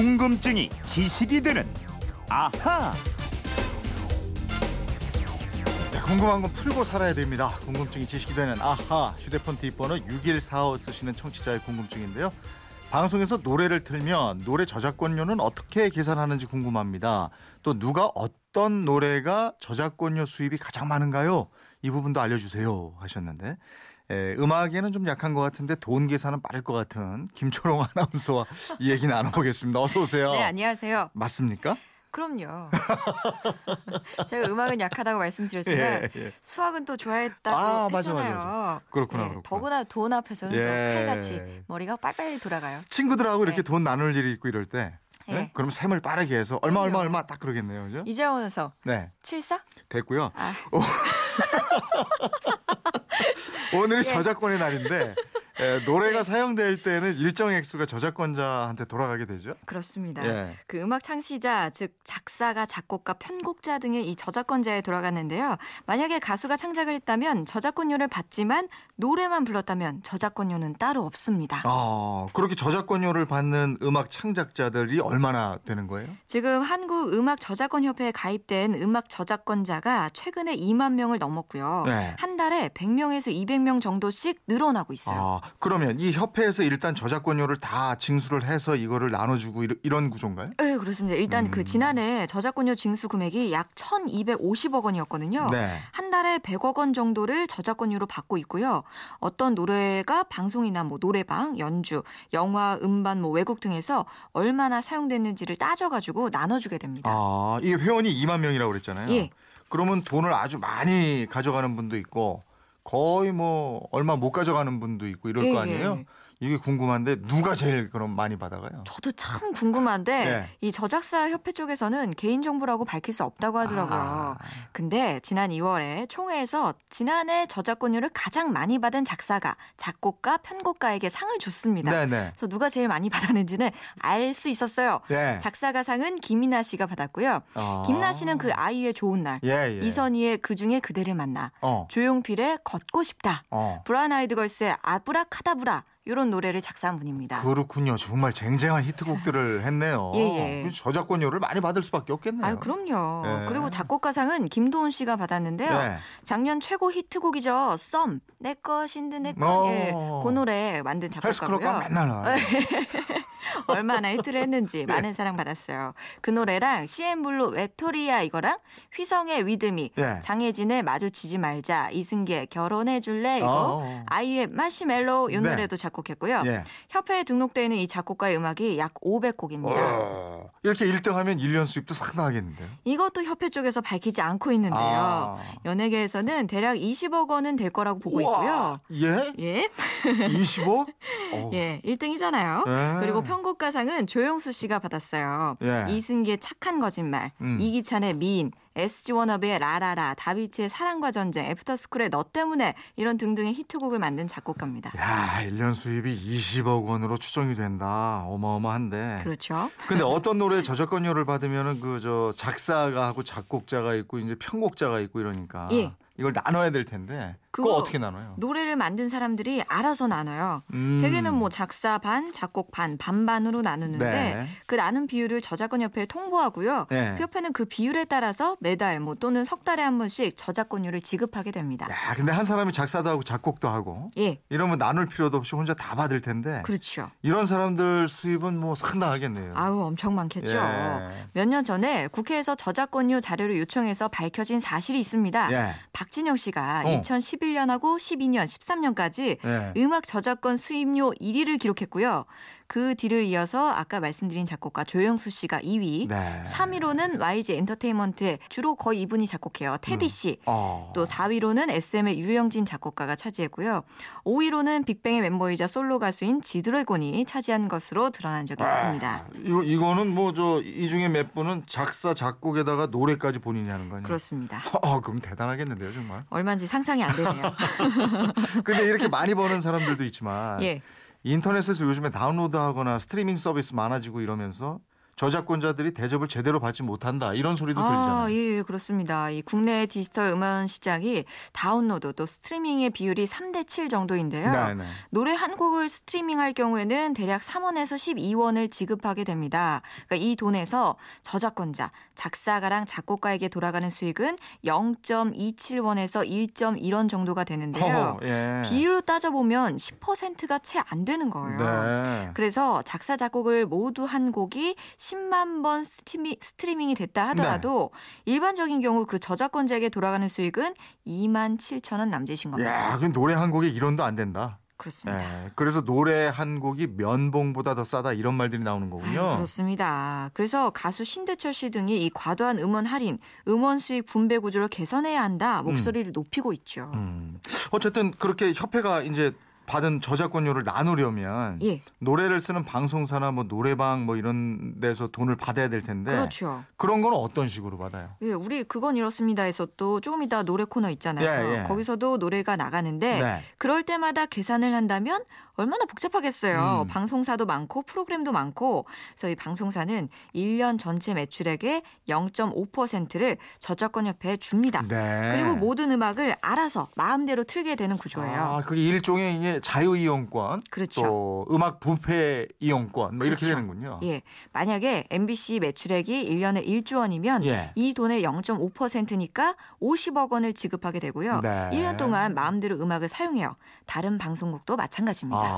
궁금증이 지식이 되는 아하. 네, 궁금한 건 풀고 살아야 됩니다. 궁금증이 지식이 되는 아하 휴대폰 뒷번호 6145 쓰시는 청취자의 궁금증인데요. 방송에서 노래를 틀면 노래 저작권료는 어떻게 계산하는지 궁금합니다. 또 누가 어떤 노래가 저작권료 수입이 가장 많은가요? 이 부분도 알려주세요 하셨는데 에, 음악에는 좀 약한 것 같은데 돈 계산은 빠를 것 같은 김초롱 아나운서와 이 얘기 나눠보겠습니다. 어서 오세요. 네, 안녕하세요. 맞습니까? 그럼요. 제가 음악은 약하다고 말씀드렸지만 예, 예. 수학은 또 좋아했다고 아, 맞아, 했잖아요. 맞아, 그렇구나, 네, 그렇구나. 더구나 돈 앞에서는 예. 또 칼같이 머리가 빨빨 돌아가요. 친구들하고 이렇게 네. 돈 나눌 일이 있고 이럴 때 네? 네. 그럼 셈을 빠르게 해서 얼마 얼마. 얼마 딱 그러겠네요. 그죠? 이재원에서 네. 74? 됐고요. 아, 오늘이 예. 저작권의 날인데 에, 노래가 사용될 때는 일정 액수가 저작권자한테 돌아가게 되죠. 그렇습니다. 예. 그 음악 창시자, 즉 작사가, 작곡가, 편곡자 등의 이 저작권자에 돌아갔는데요. 만약에 가수가 창작을 했다면 저작권료를 받지만 노래만 불렀다면 저작권료는 따로 없습니다. 아, 그렇게 저작권료를 받는 음악 창작자들이 얼마나 되는 거예요? 지금 한국 음악 저작권 협회에 가입된 음악 저작권자가 최근에 2만 명을 넘었고요. 네. 한 달에 100명에서 200명 정도씩 늘어나고 있어요. 아, 그러면 이 협회에서 일단 저작권료를 다 징수를 해서 이거를 나눠주고 이런, 구조인가요? 네, 그렇습니다. 일단 음. 그 지난해 저작권료 징수 금액이 약 1,250억 원이었거든요. 네. 한 달에 100억 원 정도를 저작권료로 받고 있고요. 어떤 노래가 방송이나 뭐 노래방, 연주, 영화, 음반, 뭐 외국 등에서 얼마나 사용됐는지를 따져가지고 나눠주게 됩니다. 아, 이게 회원이 2만 명이라고 그랬잖아요. 예. 그러면 돈을 아주 많이 가져가는 분도 있고 거의 뭐 얼마 못 가져가는 분도 있고 이럴 예, 거 아니에요? 예. 이게 궁금한데 누가 제일 그럼 많이 받아가요? 저도 참 궁금한데 네. 이 저작사 협회 쪽에서는 개인 정보라고 밝힐 수 없다고 하더라고요. 아. 근데 지난 2월에 총회에서 지난해 저작권료를 가장 많이 받은 작사가, 작곡가, 편곡가에게 상을 줬습니다. 네네. 그래서 누가 제일 많이 받았는지는 알 수 있었어요. 네. 작사가 상은 김이나 씨가 받았고요. 아. 김이나 씨는 그 아이유의 좋은 날, 예, 예. 이선희의 그 중에 그대를 만나, 어. 조용필의 걷고 싶다, 어. 브라운 아이드 걸스의 아브라카다브라 이런 노래를 작사한 분입니다. 그렇군요. 정말 쟁쟁한 히트곡들을 했네요. 예, 예. 저작권료를 많이 받을 수밖에 없겠네요. 아유, 그럼요. 예. 그리고 작곡가상은 김도훈 씨가 받았는데요. 네. 작년 최고 히트곡이죠. 썸. 내 것인 듯내 것. 어. 예, 그 노래 만든 작곡가고요. 맨날 나와. 얼마나 히트를 했는지 많은 사랑 받았어요. 그 노래랑 CN블루 외톨이야 이거랑 휘성의 With Me, 예. 장혜진의 마주치지 말자, 이승기의 결혼해 줄래 이거, 어. 아이유의 마시멜로 이 네. 노래도 작곡했고요. 예. 협회에 등록되어 있는 이 작곡가의 음악이 약 500곡입니다. 어. 이렇게 1등하면 1년 수입도 상당하겠는데요. 이것도 협회 쪽에서 밝히지 않고 있는데요. 아. 연예계에서는 대략 20억 원은 될 거라고 보고 있고요. 예? 예, 20억? 어. 예, 1등이잖아요. 예. 그리고 편곡 가상은 조영수 씨가 받았어요. 예. 이승기의 착한 거짓말, 음. 이기찬의 미인, SG 워너비의 라라라, 다비치의 사랑과 전쟁, 애프터스쿨의 너 때문에 이런 등등의 히트곡을 만든 작곡가입니다. 야, 1년 수입이 20억 원으로 추정이 된다. 어마어마한데. 그렇죠. 근데 어떤 노래에 저작권료를 받으면은 그 저 작사가 하고 작곡자가 있고 이제 편곡자가 있고 이러니까 예. 이걸 나눠야 될 텐데 그거 어떻게 나눠요? 노래를 만든 사람들이 알아서 나눠요. 음. 대개는 뭐 작사 반, 작곡 반, 반반으로 나누는데 네. 그 나눈 비율을 저작권 협회에 통보하고요. 네. 그 협회는 그 비율에 따라서 매달 뭐 또는 석 달에 한 번씩 저작권료를 지급하게 됩니다. 야, 근데 한 사람이 작사도 하고 작곡도 하고 예, 이러면 나눌 필요도 없이 혼자 다 받을 텐데 그렇죠. 이런 사람들 수입은 뭐 상당하겠네요. 아우 엄청 많겠죠. 예. 몇년 전에 국회에서 저작권료 자료를 요청해서 밝혀진 사실이 있습니다. 예. 박진영 씨가 어. 2011년하고 12년, 13년까지 예. 음악 저작권 수입료 1위를 기록했고요. 그 뒤를 이어서 아까 말씀드린 작곡가 조영수 씨가 2위, 네. 3위로는 YG 엔터테인먼트의 주로 거의 이분이 작곡해요. 테디 씨. 어. 또 4위로는 SM의 유영진 작곡가가 차지했고요. 5위로는 빅뱅의 멤버이자 솔로 가수인 지드래곤이 차지한 것으로 드러난 적이 있습니다. 이거 이거는 뭐 저 이 중에 몇 분은 작사 작곡에다가 노래까지 본인이 하는 거 아니에요? 그렇습니다. 어, 그럼 대단하겠는데요, 정말. 얼마인지 상상이 안 되네요. 근데 이렇게 많이 버는 사람들도 있지만 예. 인터넷에서 요즘에 다운로드하거나 스트리밍 서비스 많아지고 이러면서 저작권자들이 대접을 제대로 받지 못한다 이런 소리도 들리잖아요. 아, 예, 예, 그렇습니다. 이 국내 디지털 음원 시장이 다운로드 또 스트리밍의 비율이 3대 7 정도인데요. 네, 네. 노래 한 곡을 스트리밍할 경우에는 대략 3원에서 12원을 지급하게 됩니다. 그러니까 이 돈에서 저작권자, 작사가랑 작곡가에게 돌아가는 수익은 0.27원에서 1.1원 정도가 되는데요. 허허, 예. 비율로 따져보면 10%가 채 안 되는 거예요. 네. 그래서 작사 작곡을 모두 한 곡이 10만 번 스트리밍, 스트리밍이 됐다 하더라도 네. 일반적인 경우 그 저작권자에게 돌아가는 수익은 2만 7천 원 남짓인 겁니다. 야, 그 노래 한 곡에 1원도 안 된다. 그렇습니다. 예. 그래서 노래 한 곡이 면봉보다 더 싸다 이런 말들이 나오는 거군요. 아유, 그렇습니다. 그래서 가수 신대철 씨 등이 이 과도한 음원 할인, 음원 수익 분배 구조를 개선해야 한다 목소리를 높이고 있죠. 음. 어쨌든 그렇게 협회가 이제 받은 저작권료를 나누려면 예, 노래를 쓰는 방송사나 뭐 노래방 뭐 이런 데서 돈을 받아야 될 텐데 그렇죠. 그런 건 어떤 식으로 받아요? 예, 우리 그건 이렇습니다에서 또 조금 이따 노래 코너 있잖아요. 예, 예. 거기서도 노래가 나가는데 네. 그럴 때마다 계산을 한다면 얼마나 복잡하겠어요. 음. 방송사도 많고 프로그램도 많고 이 방송사는 1년 전체 매출액의 0.5%를 저작권 협회에 줍니다. 네. 그리고 모든 음악을 알아서 마음대로 틀게 되는 구조예요. 아, 그게 일종의 이제 자유 이용권, 그렇죠. 또 음악 부패 이용권 뭐 이렇게 그렇죠. 되는군요. 예. 만약에 MBC 매출액이 1년에 1조 원이면 예. 이 돈의 0.5%니까 50억 원을 지급하게 되고요. 네. 1년 동안 마음대로 음악을 사용해요. 다른 방송국도 마찬가지입니다. 아,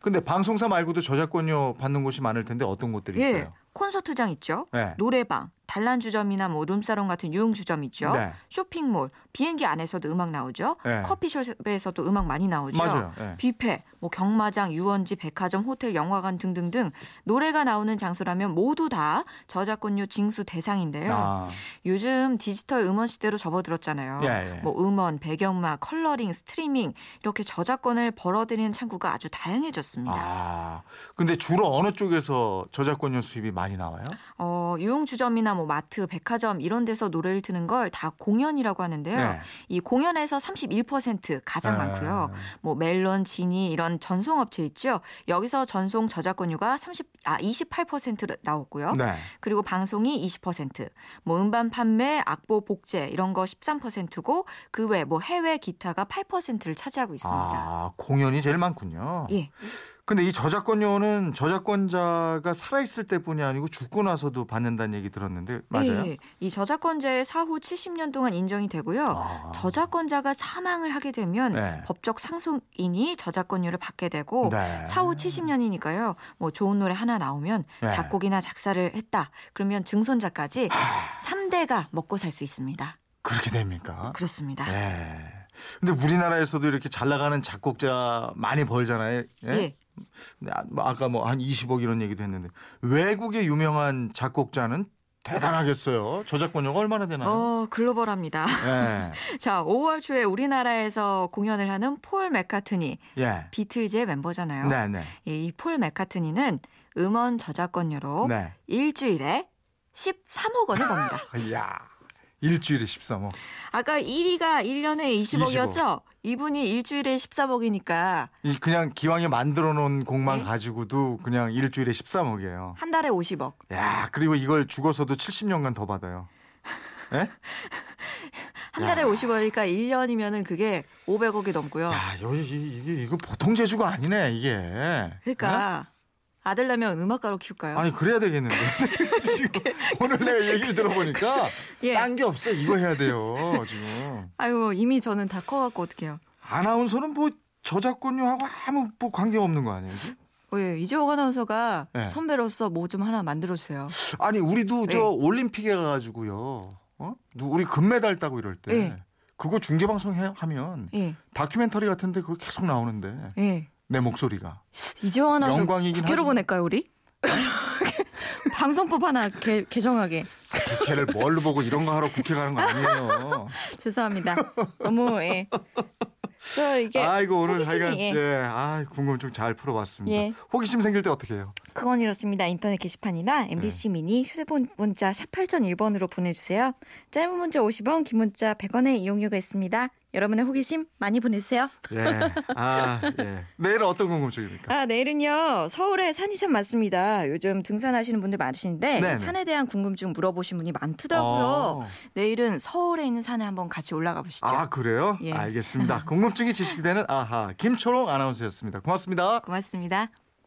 근데 방송사 말고도 저작권료 받는 곳이 많을 텐데 어떤 곳들이 예. 있어요? 콘서트장 있죠. 네. 노래방, 단란주점이나 뭐 룸사롱 같은 유흥주점 있죠. 네. 쇼핑몰, 비행기 안에서도 음악 나오죠. 네. 커피숍에서도 음악 많이 나오죠. 맞아요. 예. 뷔페, 뭐 경마장, 유원지, 백화점, 호텔, 영화관 등등등 노래가 나오는 장소라면 모두 다 저작권료 징수 대상인데요. 아, 요즘 디지털 음원 시대로 접어들었잖아요. 예, 예. 뭐 음원, 배경음악, 컬러링, 스트리밍 이렇게 저작권을 벌어들이는 창구가 아주 다양해졌습니다. 아, 근데 주로 어느 쪽에서 저작권료 수입이 많이 나와요? 어, 유흥주점이나 뭐 마트, 백화점 이런 데서 노래를 트는 걸 다 공연이라고 하는데요. 네. 이 공연에서 31% 가장 네. 많고요. 뭐 멜론, 지니 이런 전송 업체 있죠. 여기서 전송 저작권료가 30, 아 28% 나오고요. 네. 그리고 방송이 20%, 뭐 음반 판매, 악보, 복제 이런 거 13%고 그 외 뭐 해외 기타가 8%를 차지하고 있습니다. 아, 공연이 제일 많군요. 예. 근데 이 저작권료는 저작권자가 살아있을 때뿐이 아니고 죽고 나서도 받는다는 얘기 들었는데 맞아요? 예, 이 저작권자의 사후 70년 동안 인정이 되고요. 아. 저작권자가 사망을 하게 되면 네. 법적 상속인이 저작권료를 받게 되고 네. 사후 70년이니까요. 뭐 좋은 노래 하나 나오면 네. 작곡이나 작사를 했다. 그러면 증손자까지 3대가 먹고 살 수 있습니다. 그렇게 됩니까? 그렇습니다. 예. 근데 우리나라에서도 이렇게 잘 나가는 작곡자 많이 벌잖아요. 예? 예. 근데 아- 뭐 아까 뭐 한 20억 이런 얘기도 했는데 외국의 유명한 작곡자는 대단하겠어요. 저작권료가 얼마나 되나요? 어, 글로벌합니다. 예. 자, 5월 초에 우리나라에서 공연을 하는 폴 맥카트니, 예. 비틀즈의 멤버잖아요. 네, 네. 이 폴 맥카트니는 음원 저작권료로 네. 일주일에 13억 원을 법니다. 이야. 일주일에 13억. 아까 1위가 1년에 20억이었죠? 이분이 일주일에 13억이니까 이 그냥 기왕에 만들어 놓은 곡만 네. 가지고도 그냥 일주일에 13억이에요. 한 달에 50억. 야, 그리고 이걸 죽어서도 70년간 더 받아요. 예? 한 달에 50억이니까 1년이면은 그게 500억이 넘고요. 야, 이거, 이게, 이거 보통 재주가 아니네, 이게. 그러니까 아들 나면 음악가로 키울까요? 네? 아니 그래야 되겠는데 지금 오늘 내가 얘기를 들어보니까 예. 딴게 없어 이거 해야 돼요 지금 아유 이미 저는 다 커갖고 어떡해요. 아나운서는 뭐 저작권료하고 아무 뭐 관계 없는 거 아니에요? 어, 예, 이재호 아나운서가 네. 선배로서 뭐 좀 하나 만들어주세요. 아니 우리도 저 예. 올림픽에 가가지고요, 어? 누- 우리 금메달 따고 이럴 때 예. 그거 중계 방송 해 하면 예, 다큐멘터리 같은데 그거 계속 나오는데 예. 내 목소리가 아나운서 영광이긴 국회로. 보낼까요 우리? 방송법 하나 개, 개정하게. 국회를 뭘로 보고 이런 거 하러 국회 가는 거 아니에요. 죄송합니다. 너무 예. 저 이게 아이고 오늘 호기심이, 하여간 예. 예, 아 궁금증 잘 풀어봤습니다. 예. 호기심 생길 때 어떻게 해요? 그건 이렇습니다. 인터넷 게시판이나 MBC 네. 미니 휴대폰 문자 샵 8001번으로 보내주세요. 짧은 문자 50원, 긴 문자 100원의 이용료가 있습니다. 여러분의 호기심 많이 보내세요. 예. 아, 예. 내일은 어떤 궁금증입니까? 아, 내일은요. 서울에 산이 참 많습니다. 요즘 등산하시는 분들 많으신데 네네. 산에 대한 궁금증 물어보신 분이 많더라고요. 어. 내일은 서울에 있는 산에 한번 같이 올라가 보시죠. 아, 그래요? 예. 알겠습니다. 궁금증이 지식이 되는 아하 김초롱 아나운서였습니다. 고맙습니다. 고맙습니다.